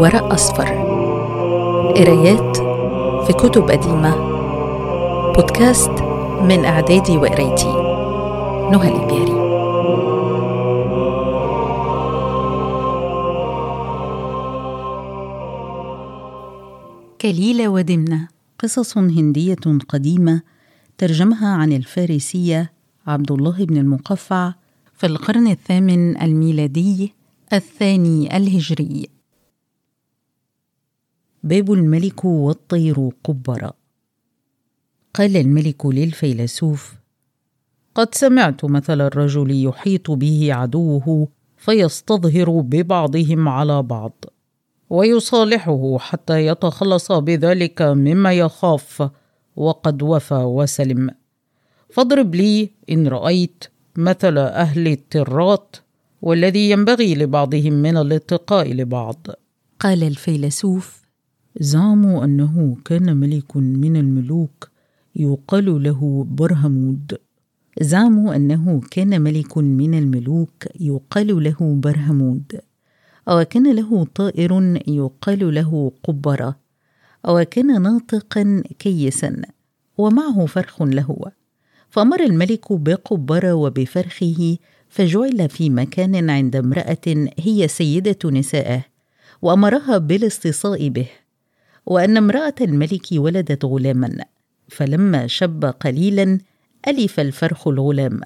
ورق أصفر. قرايات في كتب قديمة. بودكاست من إعدادي وقرايتي. نهى الإبياري. كليلة ودمنة. قصص هندية قديمة ترجمها عن الفارسية عبد الله بن المقفع في القرن الثامن الميلادي الثاني الهجري. باب الملك والطير قبرا. قال الملك للفيلسوف قد سمعت مثل الرجل يحيط به عدوه فيستظهر ببعضهم على بعض ويصالحه حتى يتخلص بذلك مما يخاف وقد وفى وسلم. فاضرب لي إن رأيت مثل أهل الترات والذي ينبغي لبعضهم من الاتقاء لبعض. قال الفيلسوف زعموا أنه كان ملك من الملوك يقال له برهمود. زعموا أنه كان ملك من الملوك يقال له برهمود. وكان له طائر يقال له قبرة. وكان ناطقا كيسا. ومعه فرخ له. فأمر الملك بقبرة وبفرخه فجعل في مكان عند امرأة هي سيدة نسائه وأمرها بالاستصاء به. وأن امرأة الملك ولدت غلاما فلما شب قليلا ألف الفرخ الغلام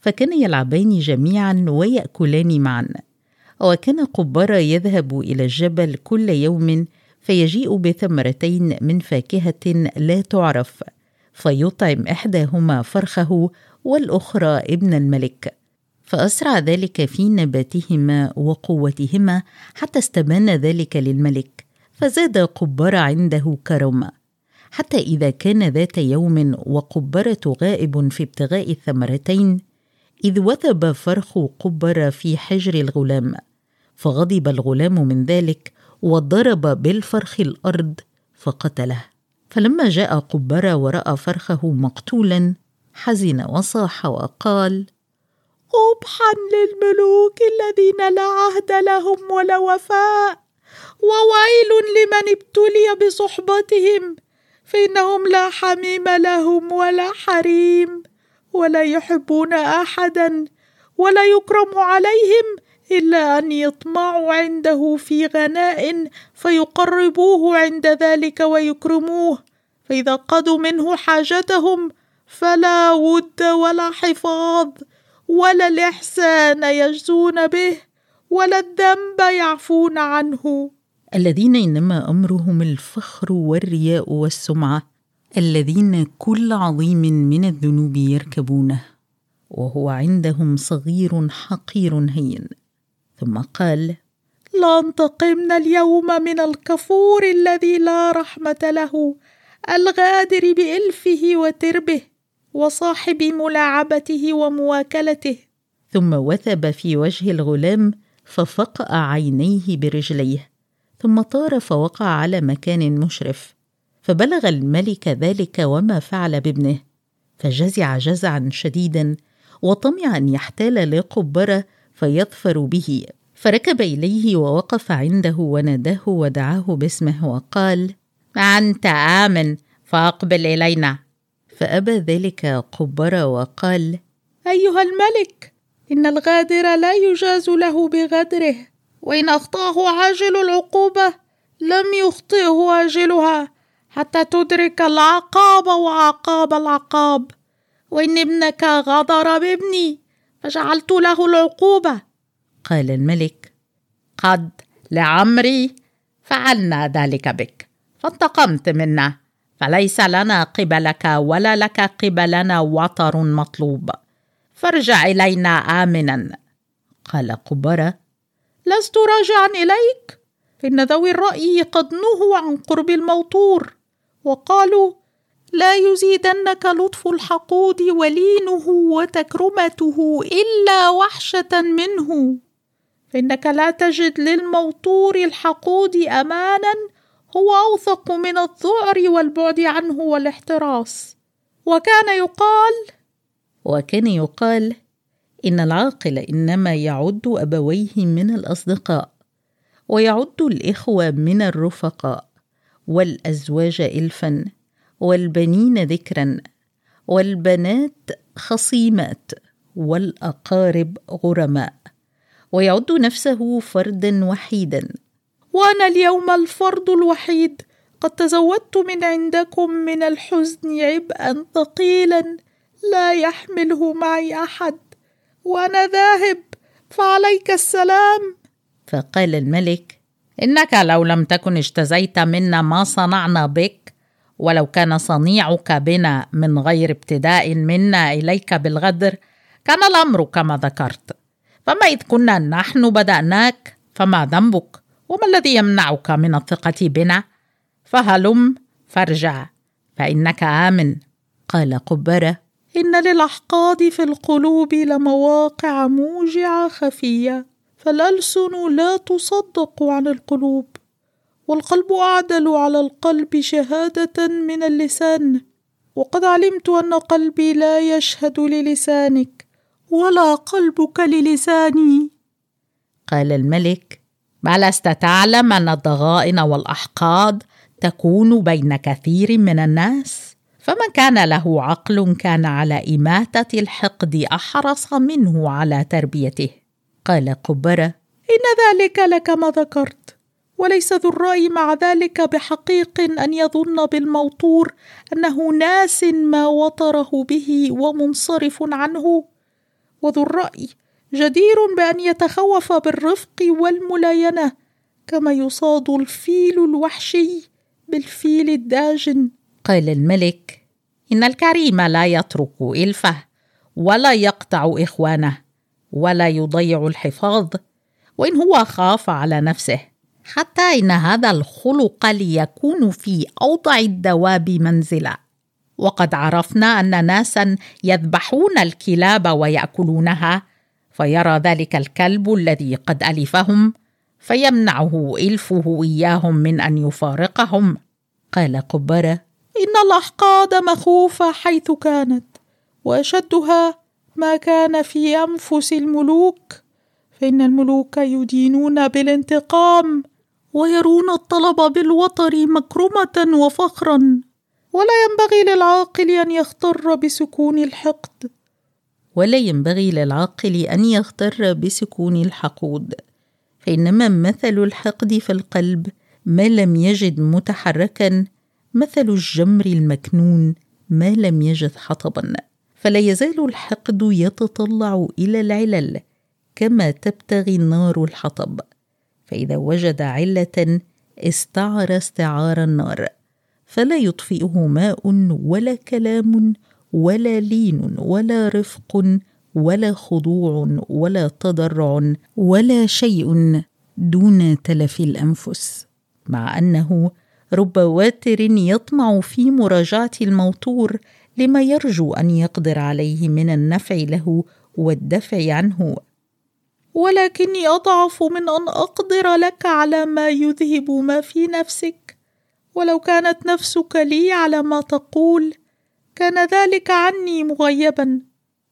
فكان يلعبان جميعا ويأكلان معا. وكان قبارة يذهب إلى الجبل كل يوم فيجيء بثمرتين من فاكهة لا تعرف. فيطعم إحداهما فرخه والأخرى ابن الملك. فأسرع ذلك في نباتهما وقوتهما حتى استبان ذلك للملك فزاد قبارة عنده كرما. حتى إذا كان ذات يوم وقبرة غائب في ابتغاء الثمرتين إذ وثب فرخ قبر في حجر الغلام. فغضب الغلام من ذلك وضرب بالفرخ الأرض فقتله. فلما جاء قبرة ورأى فرخه مقتولا حزن وصاح وقال قبحا للملوك الذين لا عهد لهم ولا وفاء وويل لمن ابتلي بصحبتهم فإنهم لا حميم لهم ولا حريم ولا يحبون احدا ولا يكرم عليهم إلا أن يطمعوا عنده في غناء فيقربوه عند ذلك ويكرموه. فإذا قضوا منه حاجتهم فلا ود ولا حفاظ ولا الإحسان يجزون به ولا الذنب يعفون عنه. الذين إنما أمرهم الفخر والرياء والسمعة الذين كل عظيم من الذنوب يركبونه وهو عندهم صغير حقير هين. ثم قال لانتقمن اليوم من الكفور الذي لا رحمة له الغادر بإلفه وتربه وصاحب ملاعبته ومواكلته. ثم وثب في وجه الغلام ففقأ عينيه برجليه ثم طار فوقع على مكان مشرف فبلغ الملك ذلك وما فعل بابنه فجزع جزعا شديدا وطمع أن يحتال لقبره فيظفر به. فركب إليه ووقف عنده وناداه ودعاه باسمه وقال أنت آمن فأقبل إلينا. فأبى ذلك قبر وقال أيها الملك إن الغادر لا يجاز له بغدره وإن أخطأه عاجل العقوبة لم يخطئه اجلها حتى تدرك العقاب وعقاب العقاب وإن ابنك غدر بابني فجعلت له العقوبة. قال الملك قد لعمري فعلنا ذلك بك فانتقمت منا فليس لنا قبلك ولا لك قبلنا وطر مطلوب. فارجع إلينا آمنا. قال قبرة لست راجعا إليك؟ إن ذوي الرأي قد نهوا عن قرب الموطور وقالوا لا يزيدنك لطف الحقود ولينه وتكرمته إلا وحشة منه. فانك لا تجد للموطور الحقود أمانا هو أوثق من الذعر والبعد عنه والاحتراس. وكان يقال وكان يقال إن العاقل إنما يعد أبويه من الأصدقاء ويعد الإخوة من الرفقاء والأزواج إلفا. والبنين ذكرا والبنات خصيمات والأقارب غرماء. ويعد نفسه فردا وحيدا. وأنا اليوم الفرد الوحيد. قد تزودت من عندكم من الحزن عبئا ثقيلا. لا يحمله معي أحد. وأنا ذاهب. فعليك السلام. فقال الملك إنك لو لم تكن اجتزيت منا ما صنعنا بك ولو كان صنيعك بنا من غير ابتداء منا إليك بالغدر كان الأمر كما ذكرت. فما إذ كنا نحن بدأناك فما ذنبك؟ وما الذي يمنعك من الثقة بنا؟ فهلم فارجع. فإنك آمن. قال قبرة إن للأحقاد في القلوب لمواقع موجعة خفية فالألسن لا تصدق عن القلوب. والقلب أعدل على القلب شهادة من اللسان. وقد علمت أن قلبي لا يشهد للسانك ولا قلبك للساني. قال الملك ما لست تعلم أن الضغائن والأحقاد تكون بين كثير من الناس؟ فمن كان له عقل كان على إماتة الحقد أحرص منه على تربيته. قال قبرة إن ذلك لك ما ذكرت. وليس ذو الرأي مع ذلك بحقيق أن يظن بالموطور أنه ناس ما وطره به ومنصرف عنه. وذو الرأي جدير بأن يتخوف بالرفق والملاينة كما يصاد الفيل الوحشي بالفيل الداجن. قال الملك إن الكريم لا يترك إلفه ولا يقطع إخوانه ولا يضيع الحفاظ وإن هو خاف على نفسه. حتى إن هذا الخلق ليكون في أوضع الدواب منزلا. وقد عرفنا أن ناسا يذبحون الكلاب ويأكلونها فيرى ذلك الكلب الذي قد ألفهم فيمنعه إلفه إياهم من أن يفارقهم. قال قبرة إن الأحقاد مخوفة حيث كانت وأشدها ما كان في أنفس الملوك فإن الملوك يدينون بالانتقام ويرون الطلب بالوطر مكرمة وفخرا. ولا ينبغي للعاقل أن يغتر بسكون الحقد. ولا ينبغي للعاقل أن يغتر بسكون الحقود. فإنما مثل الحقد في القلب ما لم يجد متحركا مثل الجمر المكنون ما لم يجد حطبا. فلا يزال الحقد يتطلع إلى العلل كما تبتغي النار الحطب. فإذا وجد علة استعر استعار النار فلا يطفئه ماء ولا كلام ولا لين ولا رفق ولا خضوع ولا تضرع ولا شيء دون تلف الأنفس مع أنه رب واتر يطمع في مراجعة الموتور لما يرجو أن يقدر عليه من النفع له والدفع عنه. ولكني أضعف من أن أقدر لك على ما يذهب ما في نفسك. ولو كانت نفسك لي على ما تقول كان ذلك عني مغيبا.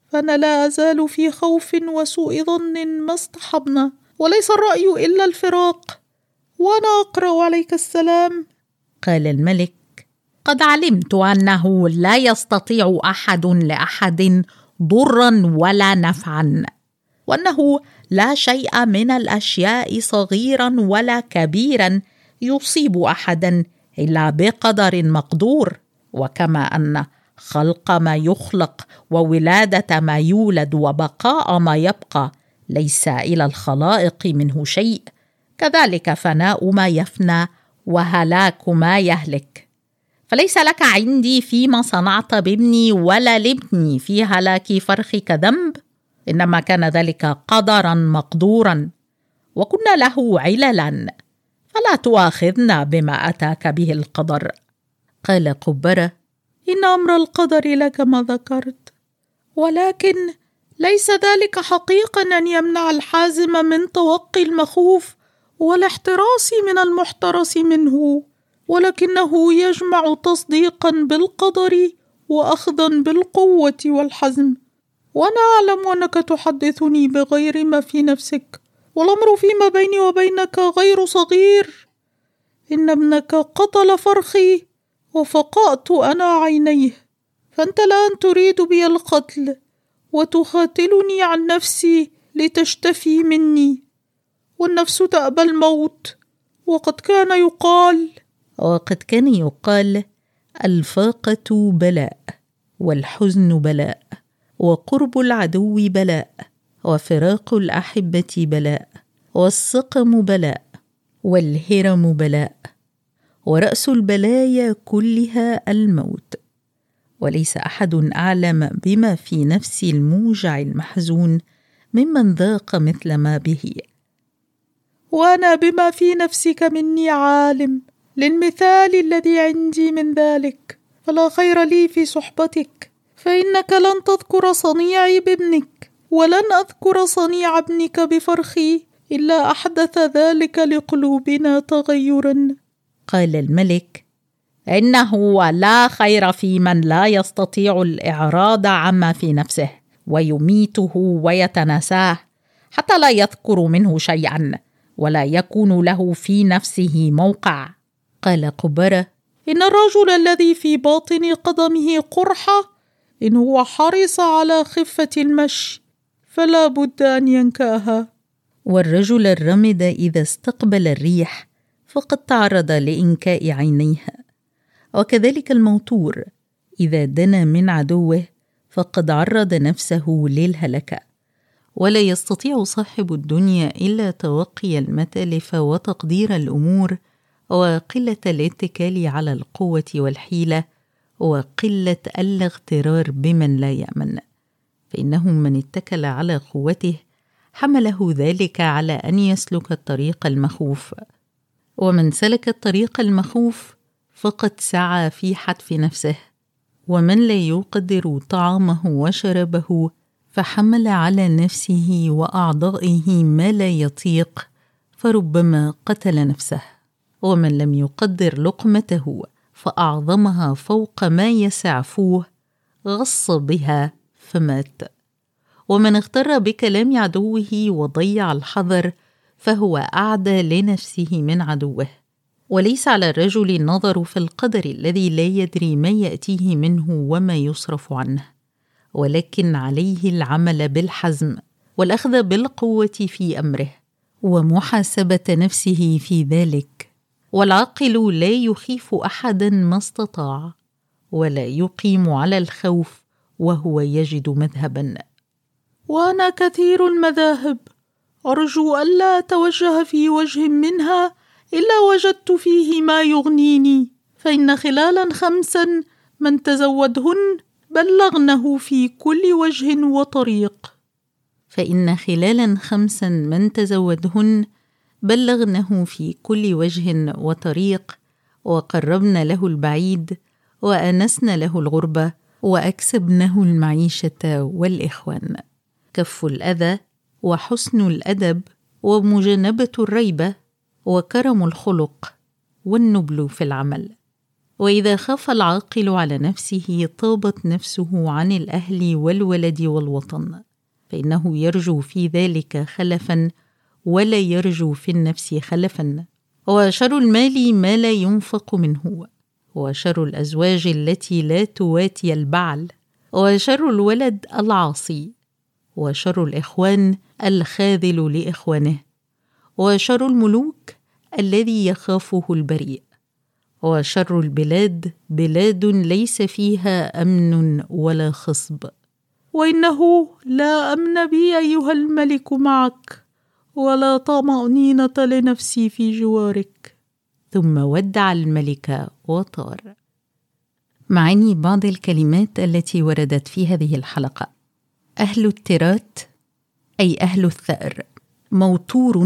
فأنا لا أزال في خوف وسوء ظن ما اصطحبنا. وليس الرأي إلا الفراق. وأنا أقرأ عليك السلام. قال الملك قد علمت أنه لا يستطيع أحد لأحد ضرا ولا نفعا. وأنه لا شيء من الأشياء صغيرا ولا كبيرا يصيب احدا إلا بقدر مقدور. وكما أن خلق ما يخلق وولادة ما يولد وبقاء ما يبقى ليس إلى الخلائق منه شيء. كذلك فناء ما يفنى وهلاك ما يهلك. فليس لك عندي فيما صنعت بابني ولا لابني في هلاك فرخك ذنب؟ إنما كان ذلك قدرا مقدورا وكنا له عللا فلا تؤاخذنا بما أتاك به القدر. قال قبرة إن أمر القدر لك ما ذكرت ولكن ليس ذلك حقيقا أن يمنع الحازم من توقي المخوف والاحتراس من المحترس منه ولكنه يجمع تصديقا بالقدر واخذا بالقوة والحزم. وأنا أعلم أنك تحدثني بغير ما في نفسك والأمر فيما بيني وبينك غير صغير. إن ابنك قتل فرخي وفقأت أنا عينيه فأنت الآن تريد بي القتل وتخاتلني عن نفسي لتشتفي مني. والنفس تأبى الموت وقد كان يقال وقد كان يقال الفاقة بلاء والحزن بلاء. وقرب العدو بلاء وفراق الأحبة بلاء والسقم بلاء والهرم بلاء ورأس البلايا كلها الموت. وليس أحد أعلم بما في نفس الموجع المحزون ممن ذاق مثل ما به. وأنا بما في نفسك مني عالم للمثال الذي عندي من ذلك فلا خير لي في صحبتك. فإنك لن تذكر صنيعي بابنك ولن أذكر صنيع ابنك بفرخي إلا أحدث ذلك لقلوبنا تغيرا. قال الملك إنه لا خير في من لا يستطيع الإعراض عما في نفسه ويميته ويتناساه حتى لا يذكر منه شيئا ولا يكون له في نفسه موقع. قال قبرة إن الرجل الذي في باطن قدمه قرحة إن هو حرص على خفة المشي فلا بد أن ينكاها. والرجل الرمد إذا استقبل الريح فقد تعرض لإنكاء عينيها. وكذلك الموتور إذا دنا من عدوه فقد عرض نفسه للهلكة. ولا يستطيع صاحب الدنيا إلا توقي المتالف وتقدير الأمور وقلة الاتكال على القوة والحيلة. وقلة الاغترار بمن لا يأمن. فإنه من اتكل على قوته حمله ذلك على أن يسلك الطريق المخوف. ومن سلك الطريق المخوف فقد سعى في حتف نفسه. ومن لا يقدر طعامه وشرابه فحمل على نفسه وأعضائه ما لا يطيق فربما قتل نفسه. ومن لم يقدر لقمته فأعظمها فوق ما يسع فوه غص بها فمات. ومن اغتر بكلام عدوه وضيع الحذر فهو أعدى لنفسه من عدوه. وليس على الرجل النظر في القدر الذي لا يدري ما يأتيه منه وما يصرف عنه. ولكن عليه العمل بالحزم والأخذ بالقوة في أمره ومحاسبة نفسه في ذلك. والعاقل لا يخيف احدا ما استطاع ولا يقيم على الخوف وهو يجد مذهبا. وأنا كثير المذاهب. أرجو الا أتوجه في وجه منها إلا وجدت فيه ما يغنيني. فإن خلالا خمسا من تزودهن بلغنه في كل وجه وطريق. فإن خلالا خمسا من تزودهن بلغنه في كل وجه وطريق وقربن له البعيد وانسن له الغربة واكسبنه المعيشة والإخوان. كف الأذى وحسن الأدب ومجانبه الريبه وكرم الخلق والنبل في العمل. وإذا خاف العاقل على نفسه طابت نفسه عن الأهل والولد والوطن. فإنه يرجو في ذلك خلفا ولا يرجو في النفس خلفا. وشر المال ما لا ينفق منه. وشر الأزواج التي لا تواتي البعل. وشر الولد العاصي. وشر الإخوان الخاذل لإخوانه. وشر الملوك الذي يخافه البريء. وشر البلاد بلاد ليس فيها أمن ولا خصب. وإنه لا أمن بي أيها الملك معك. ولا طمأنينة لنفسي في جوارك. ثم ودع الملك وطار. معاني بعض الكلمات التي وردت في هذه الحلقة. أهل الترات أي أهل الثأر موتور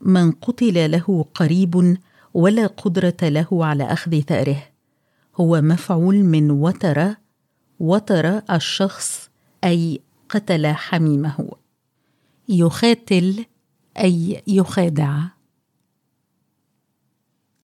من قتل له قريب ولا قدرة له على أخذ ثأره. هو مفعول من وتر وتر الشخص أي قتل حميمه. يخاتل أي يخادع